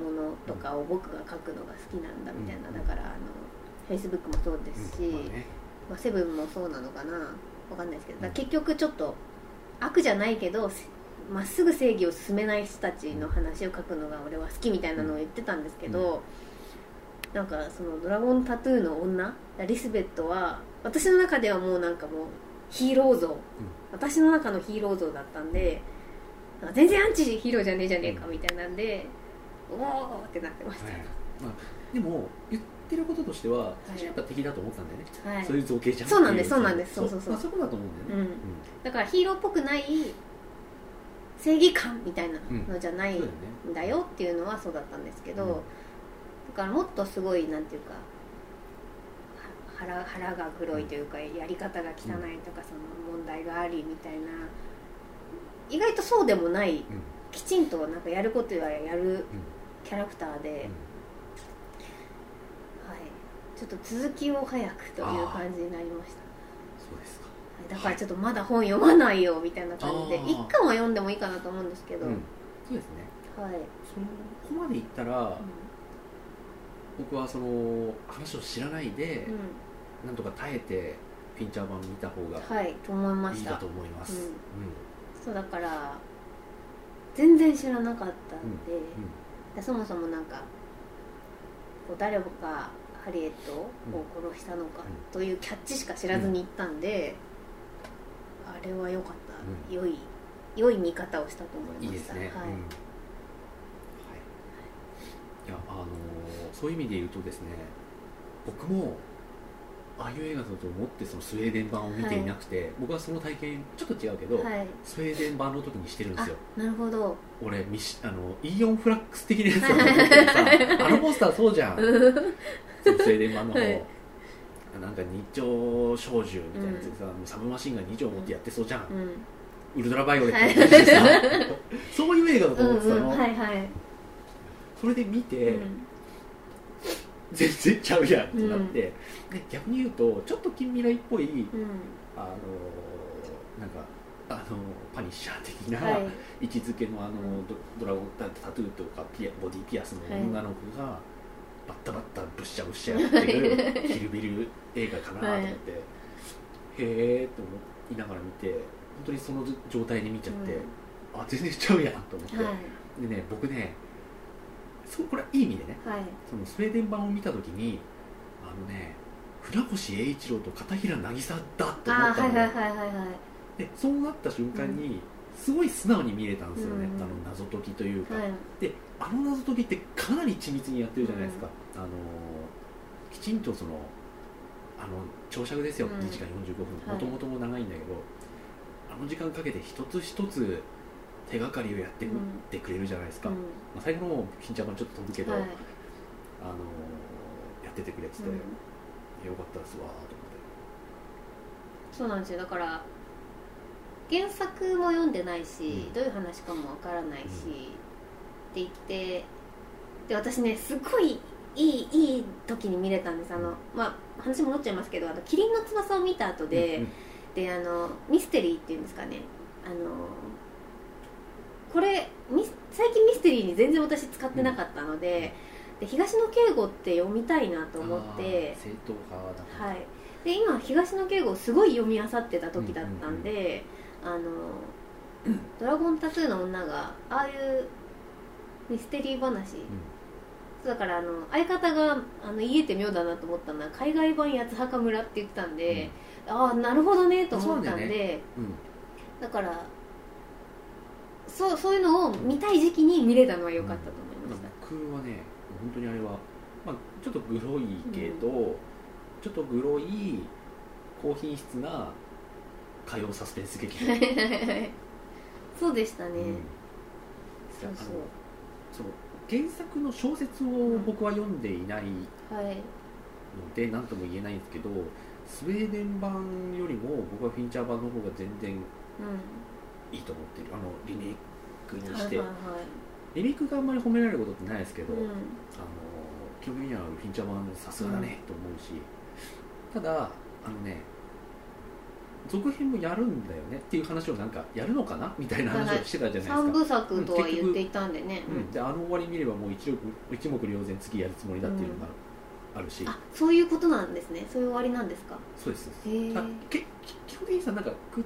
ものとかを僕が書くのが好きなんだみたいな。うん。だからあのフェイスブックもそうですし、うん。まあセブンもそうなのかな。わかんないですけど。結局ちょっと悪じゃないけどせまっすぐ正義を進めない人たちの話を書くのが俺は好きみたいなのを言ってたんですけど、なんかその「ドラゴンタトゥーの女」リスベットは私の中ではもうなんかもうヒーロー像、私の中のヒーロー像だったんでなんか全然アンチヒーローじゃねえじゃねえかみたいなんで、おおってなってましはい。まあ、でも言ってることとしては最初やっぱ敵だと思ってたんだよね、た、はい。そういう造形じゃんそうなんですそうなんです。そう。そうそうまあ、そこだと思うんだよね、だからヒーローっぽくない正義感みたいなのじゃないんだよ。っていうのはそうだったんですけど、うんだからもっとすごいなんていうかは腹腹が黒いというか、やり方が汚いとかその問題がありみたいな意外とそうでもない。うん。きちんとなんかやることはやるうんキャラクターで、うん。はい、ちょっと続きを早くという感じになりました。そうですか。はい。だからちょっとまだ本読まないよみたいな感じで一巻は読んでもいいかなと思うんですけど、うん。そうですね。はい、そのここまでいったら僕はその話を知らないで、うん。なんとか耐えてフィンチャー版見た方がはいと思いました。いいかと思います、うん。うん。そうだから全然知らなかったんで、うん。でそもそもなんか誰がハリエットを殺したのかうん。というキャッチしか知らずに行ったんで、あれは良かった、うん。良い良い見方をしたと思いました。いいですね、はい。うん。はい。いやあのーそういう意味で言うとですね僕もああいう映画だと思ってそのスウェーデン版を見ていなくて、僕はその体験ちょっと違うけど、はい。スウェーデン版の時にしてるんですあよなるほど俺ミシあのイーオンフラックス的なやつだと思っててさ あのポスターそうじゃん。そのスウェーデン版の。方、はい。なんか日朝少女みたいなやつでさ、もうサブマシンが2丁持ってやってそうじゃん、うん。ウルトラバイオレットみたいなさ。そういう映画だとうん思ってたの、うんはいはい、それで見て、うん。全然ちゃうやんってなって、で逆に言うとちょっと近未来っぽいうん。あのなんかあのパニッシャー的な、はい。位置づけのあのドドラゴンタタトゥーとかピアボディピアスの女の子が、バッタバッタブッシャブッシャやってるキルビル映画かなと思って、へえと思いながら見て本当にその状態で見ちゃって、あ全然ちゃうやんと思って、はい。でね僕ねそうこれはいい意味でねはい。そのスウェーデン版を見た時にあのね船越英一郎と片平渚だと思あったのいはいはいはいはいでそうなった瞬間に、すごい素直に見れたんですよね、うんあの謎解きというか、はい。であの謎解きってかなり緻密にやってるじゃないですか、あのきちんとそのあの長尺ですよ、うん。2時間45分。はい。もともとも長いんだけど、あの時間かけて一つ一つ手がかりをやってってくれるじゃないですか、うん。まあ、最後の方金ちゃんはちょっと飛ぶけど、はい。あのやっててくれてて、うん。よかったです。わと思そうなんですよ。だから原作も読んでないし、うん。どういう話かもわからないし、って言ってで私ねすごいいいいい時に見れたんです。あの、まあ話戻っちゃいますけどあのキリンの翼を見た後で、うんであのミステリーっていうんですかね。あのこれミス最近ミステリーに全然私使ってなかったので,、で東野圭吾って読みたいなと思って正統派だはい、で今東野圭吾をすごい読み漁ってた時だったんで、あのドラゴンタトゥーの女がああいうミステリー話、だからあの相方があの言えて妙だなと思ったのは海外版八つ墓村って言ってたんで、ああなるほどねと思ったんで。うんうん。だからそうそういうのを見たい時期に見れたのは良かったと思いました、僕はね本当にあれは、まあ、ちょっとグロいけど、ちょっとグロい高品質な火曜サスペンス劇場、そうでしたね、うん。そうそあのその原作の小説を僕は読んでいないのうはい。で何とも言えないんですけどスウェーデン版よりも僕はフィンチャー版の方が全然うん。いいと思ってる。あのリメイクにして、はいはいはい。リメイクがあんまり褒められることってないですけど、うん。あの基本的にはフィンチャー版さすがだねと思うし、ただあのね続編もやるんだよねっていう話をなんかやるのかなみたいな話をしてたじゃないですか、三部作とは言っていたんでね、うん、であの終わり見ればもう一目一目瞭然次やるつもりだっていうのがあるし、あそういうことなんですね。そういう終わりなんですか？そうですあけ基本的にさなんかく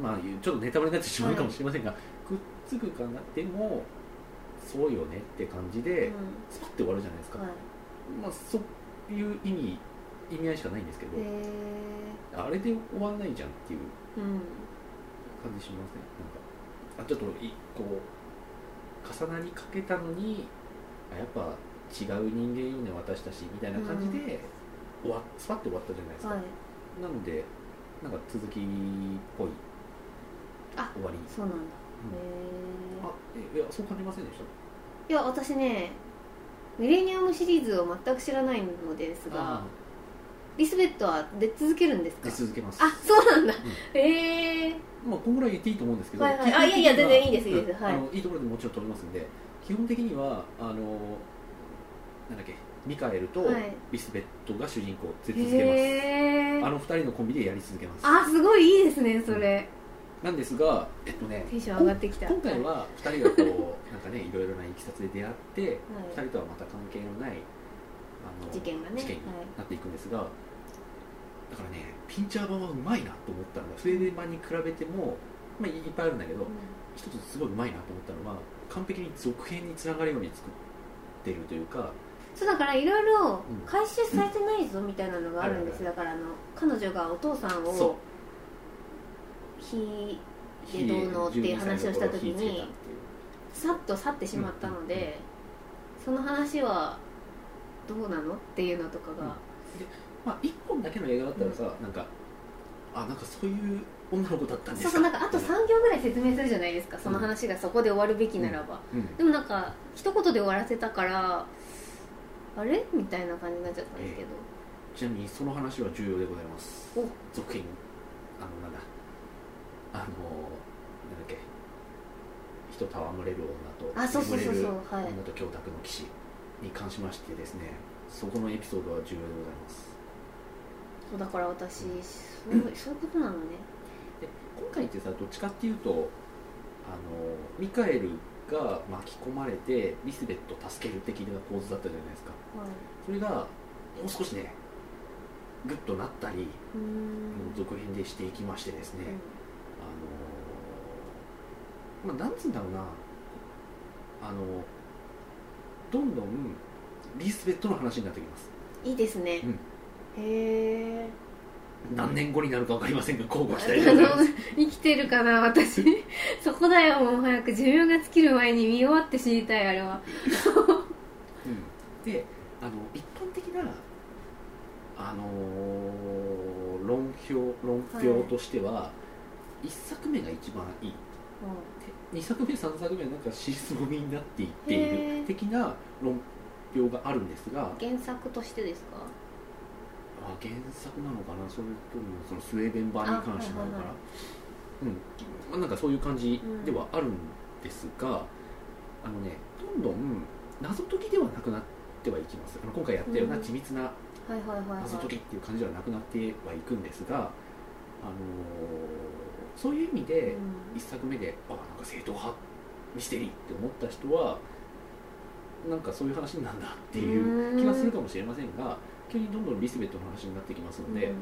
まあちょっとネタバレになってしまうかもしれませんが、くっつくかなでもそうよねって感じで、スパッて終わるじゃないですか、はい。まあそういう意味意味合いしかないんですけど、あれで終わんないじゃんっていう。うん。感じしますねなんか。あちょっといこう重なりかけたのにあやっぱ違う人間よね私たちみたいな感じで、終わスパッて終わったじゃないですか、はい。なのでなんか続きっぽい。あ終わり。そうなんだ、うん。へあえいやそう感じませんでした？えいや私ねミレニアムシリーズを全く知らないのですがあリスベットは出続けるんですか？出続けます。あそうなんだ、うへえまあこんぐらい言っていいと思うんですけど、はいはい。あいやいや全然いいですいいです。はい。うんあのいいところでもちろん取りますんで基本的にはあのなんだっけミカエルとはい。リスベットが主人公出続けます、へえあの二人のコンビでやり続けます。あすごいいいですねそれ、なんですがえっとねテンション上がってきた。今回は二人がこうなんかねいろいろないきさつで出会ってはい。二人とはまた関係のないあの事件がね。事件にはいなっていくんですが、だからねピンチャー版はうまいなと思ったのがスウェーデン版に比べても、まあ、いいっぱいあるんだけど、一つすごいうまいなと思ったのは完璧に続編につながるように作ってるというかそうだからいろいろうん。回収されてないぞみたいなのがあるんです、うん。だからあの彼女がお父さんそを火でどうのっていう話をした時に12歳の頃火つけたっていう。さっと去ってしまったので、その話はどうなの？っていうのとかが、まあ、1本だけの映画だったらさ、なんかあなんかそういう女の子だったんですか？そうそうなんかあと3行ぐらい説明するじゃないですか？その話がそこで終わるべきならば、うん。でもなんか一言で終わらせたからあれ？みたいな感じになっちゃったんですけど、ちなみにその話は重要でございます。お。続編。あのなんだ。あのなんだっけ。人と戯れる女とあそうそうそうそう。眠れるはい。女と教託の騎士に関しましてですねそこのエピソードは重要でございます。そうだから私そういうそういうことなのね。で今回ってさどっちかっていうとあのミカエルが巻き込まれてリスベットを助ける的な構図だったじゃないですか。それがもう少しねグッとなったり、続編でしていきましてですね、あのまあなんつうんだろうな。あのどんどんリスベットの話になってきます。いいですね、うん。へえ何年後になるか分かりませんが 交互期あ待で生きてるかな私。そこだよもう早く寿命が尽きる前に見終わって知りたいあれは。うん。であの一般的なあのー論評論評としては、一作目が一番いい。で2作目3作目はなんか尻すぼみになっていっていへるー。的な論評があるんですが。原作としてですか？あ原作なのかな？それともそのスウェーデン版に関してなのかな、あはいはいはうん。まあ、なんかそういう感じではあるんですが、あのねどんどん謎解きではなくなってはいきます。あの今回やったようなうん。緻密なはいはいはいはい。謎解きっていう感じではなくなってはいくんですが、あのーそういう意味でうん。一作目であなんか正統派ミステリーって思った人はなんかそういう話なんだっていう気がするかもしれませんが急にどんどんリスベットの話になってきますので、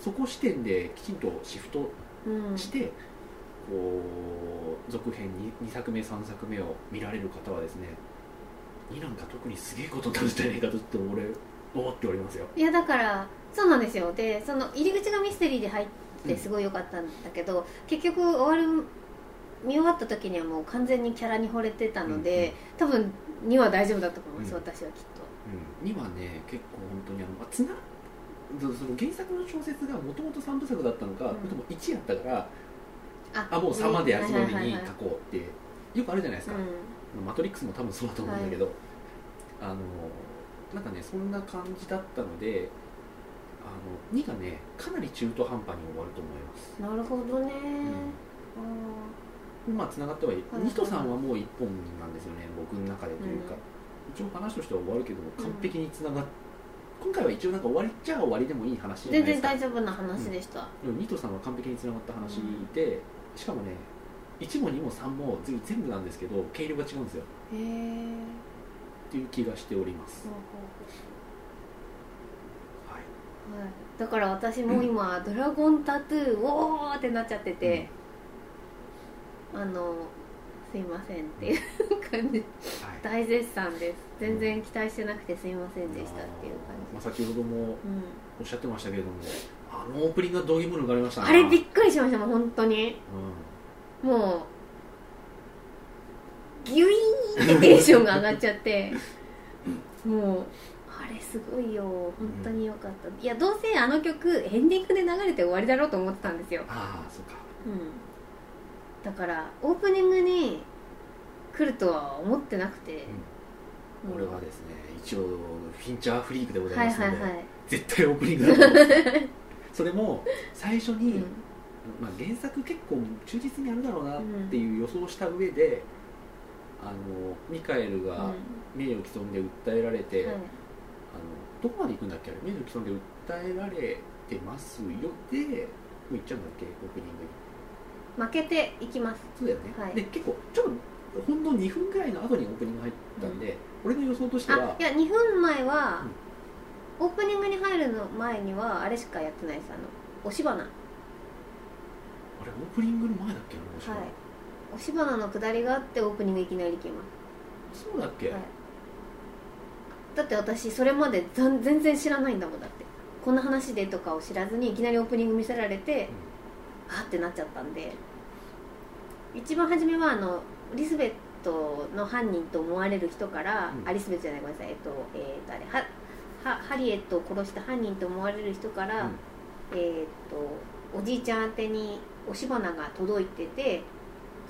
そこ視点できちんとシフトうん。うんして、こう続編に2作目3作目を見られる方はですね2なんか特にすげえことになるんじゃないかとちょっと俺思っておりますよ。いやだからそうなんですよ。でその入り口がミステリーで入ってすごい良かったんだけど、結局終わる見終わった時にはもう完全にキャラに惚れてたので、多分2は大丈夫だったと思います、うん。私はきっと。うん、2はね結構本当にあの、まあ、つなその原作の小説がもともと3部作だったのか、うん。それとも1やったからあ。あもう3までやつのみはいはいはいはいに書こうってよくあるじゃないですか、うマトリックスも多分そうだと思うんだけど、あのなんかねそんな感じだったのであの2がねかなり中途半端に終わると思います、んなるほどね、うん。まあつながってはいるはいニトさんはもう一本なんですよね僕の中でというか、一応話としては終わるけどもうん完璧につながっ今回は一応なんか終わりっちゃ終わりでもいい話じゃない全然大丈夫な話でした、でもニトさんは完璧につながった話で、しかもね1も2も3も全全部なんですけど軽量が違うんですよ。へえっていう気がしております、はいはい、だから私も今、ドラゴンタトゥーおーってなっちゃってて、あのすいませんっていう感じ。はい。大絶賛です。全然期待してなくてすいませんでしたっていうまあ、感先ほどもじ、おっしゃってましたけれどもあのオープニングがどういうものがありましたあれびっくりしましたもう本当に。もうギュイーンってテンションが上がっちゃって。もうあれすごいよ。本当によかった、いやどうせあの曲エンディングで流れて終わりだろうと思ってたんですよ、ああそうか。うん、だからオープニングに来るとは思ってなくて、もう俺はですね一応フィンチャーフリークでござはいいますので、はいはい、絶対オープニングだと思うんです。それも最初に、うん。まあ、原作結構忠実にあるだろうなっていう予想をした上で、あのミカエルが名誉毀損で訴えられて、うんはいどこまで行くんだっけ？あれ名誉毀損で訴えられてますよでもう行っちゃうんだっけ？オープニングに。負けていきます。そうだよね、はい。で結構ちょっとほんの2分ぐらいの後にオープニング入ったんで、俺の予想としてあはいや2分前は、オープニングに入るの前にはあれしかやってないです。あの押し花。はいあれオープニングの前だっけ？もしか押し花の下りがあってオープニングいきなり行きまそうだっけ、す、はい、だって私それまで全然知らないんだもんだって。こんな話でとかを知らずにいきなりオープニング見せられて、あってなっちゃったんで。一番初めはあのリスベットの犯人と思われる人から、うん。あリスベットじゃないごめんなさいえっとえー、とあれははハリエットを殺した犯人と思われる人から、うん。えっとおじいちゃん宛てに押し花が届いてて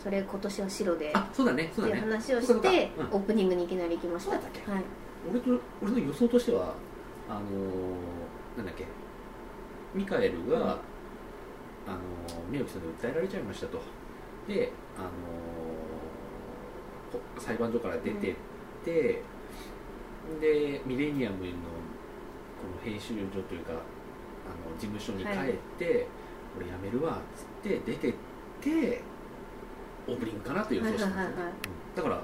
それ今年は白であそうだねそうっていうだね話をして、オープニングにいきなり行きましたはい俺と俺の予想としてはあのーなんだっけミカエルが、うん。あのー名誉毀損で訴えられちゃいましたと。で、あのーこ裁判所から出てって、でミレニアムのこの編集所というかあの事務所に帰って、俺辞めるわっつって出てってオープニングかなという予想したんですよ。ね、はいはいはいはい。うん。だから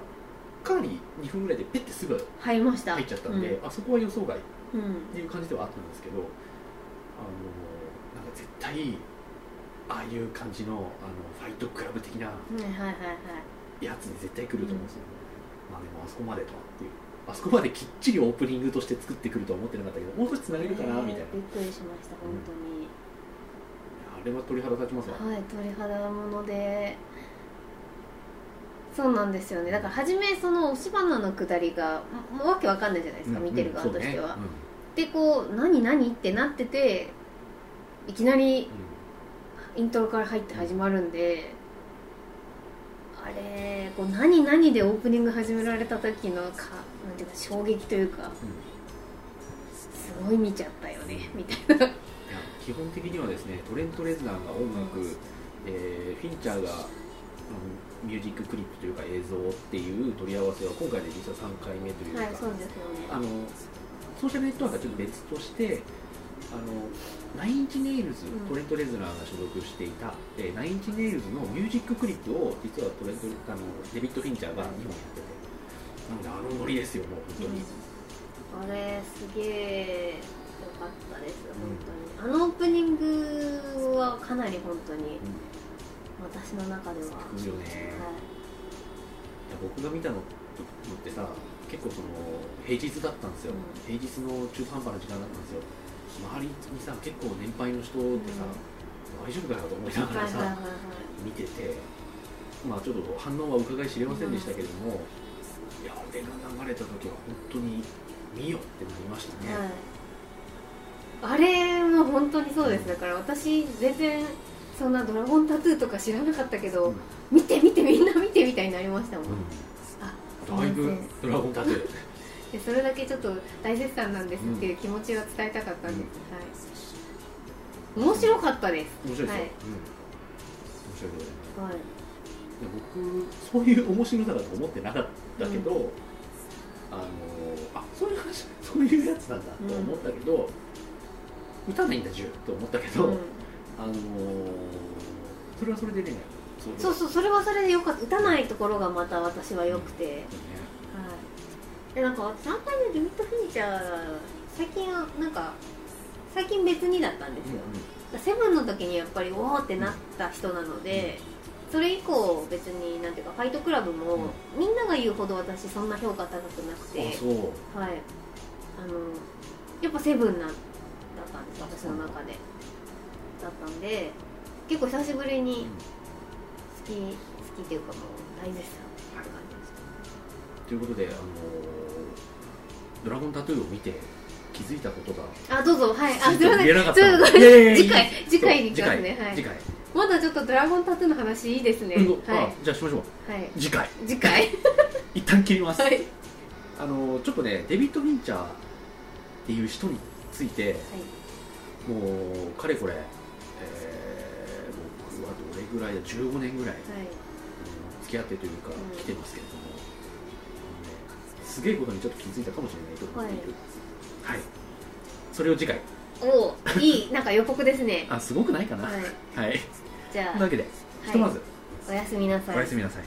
かなり2分ぐらいでペッてすぐ入りました。入っちゃったんで、あそこは予想外っうん、うんていう感じではあったんですけどあのなんか絶対ああいう感じのあのファイトクラブ的なやつに絶対来ると思うんですよ、まあでもあそこまでとはっていう。あそこまできっちりオープニングとして作ってくるとは思ってなかったけどもう少しつなげるかなみたいな、びっくりしました本当に、あれは鳥肌立ちますわ、はい鳥肌ものでそうなんですよね。だから初めその押し花の下りがもうわけわかんないじゃないですか、見てる側としては、でこう何何ってなってていきなりうん。イントロから入って始まるんであれこう何何でオープニング始められた時のかなんていうか衝撃というかすごい見ちゃったよねみたいな。基本的にはですねトレント・レズナーが音楽、うんえーフィンチャーが、うんミュージッククリップというか映像っていう取り合わせは今回で実は3回目というか、はいそうですよね。あのソーシャルネットワークはちょっと別としてあのナインチネイルズ、うんトレント・レズナーが所属していた、えーナインチネイルズのミュージッククリップを実はトレントあのデビッド・フィンチャーが2本やってて。なのであのノリですよもう本当に、あれすげえ良かったです本当に、あのオープニングはかなり本当に私の中では、よね、はい。いや僕が見たのってさ結構その平日だったんですよ、うん。平日の中途半端な時間だったんですよ。周りにさ結構年配の人ってさ、大丈夫かなと思いながらさ、はいはいはい見ててまあちょっと反応は伺い知れませんでしたけれども、いやあれが流れた時は本当に見よってなりましたね、はい、あれも本当にそうです。だから私全然そんな「ドラゴンタトゥー」とか知らなかったけど、うん。見て見てみんな見てみたいになりましたもん、うん。あだいぶドラゴンタトゥー。でそれだけちょっと大絶賛なんですっていう気持ちは伝えたかったんです、はい。面白かったです。面白いですよ、はい。うん。面白いで。ございますはい僕そういう面白さだと思ってなかったけど、うん、あのあそういう話そういうやつなんだと思ったけど、うん、打たないんだ銃と思ったけど、うん、あのそれはそれでねそうそうそれはそれでよかった。打たないところがまた私はよくて、はい。でなんか私あんまりリミットフィニチャー最近はなんか最近別にだったんですよ、うんうん、セブンの時にやっぱりおおってなった人なので、うん、それ以降別になんていうかファイトクラブも、みんなが言うほど私そんな評価高くなくて。はい。あのやっぱセブンなんだったんです私の中でだったんで結構久しぶりに好き好きっていうかもう大絶賛って感じでしたということであのドラゴンタトゥーを見て気づいたことがあどうぞ。はい。あすみません。ちょっと次回次回に行きますね。はい。次回。まだちょっとドラゴンタトゥーの話いいですね、うん、はい、じゃあしましょう、はい、次回。次回。一旦切ります、はい、あのちょっとねデビッド・フィンチャーっていう人について、はい、もうかれこれぐらいだ15年ぐらい、はい、付き合ってというか、来てますけれども、ね、すげえことにちょっと気づいたかもしれないと思っているはい、はい、それを次回。おおいい。なんか予告ですね。あすごくないかな。はい、はい、じゃあというわけでひとまず、おやすみなさい。おやすみなさい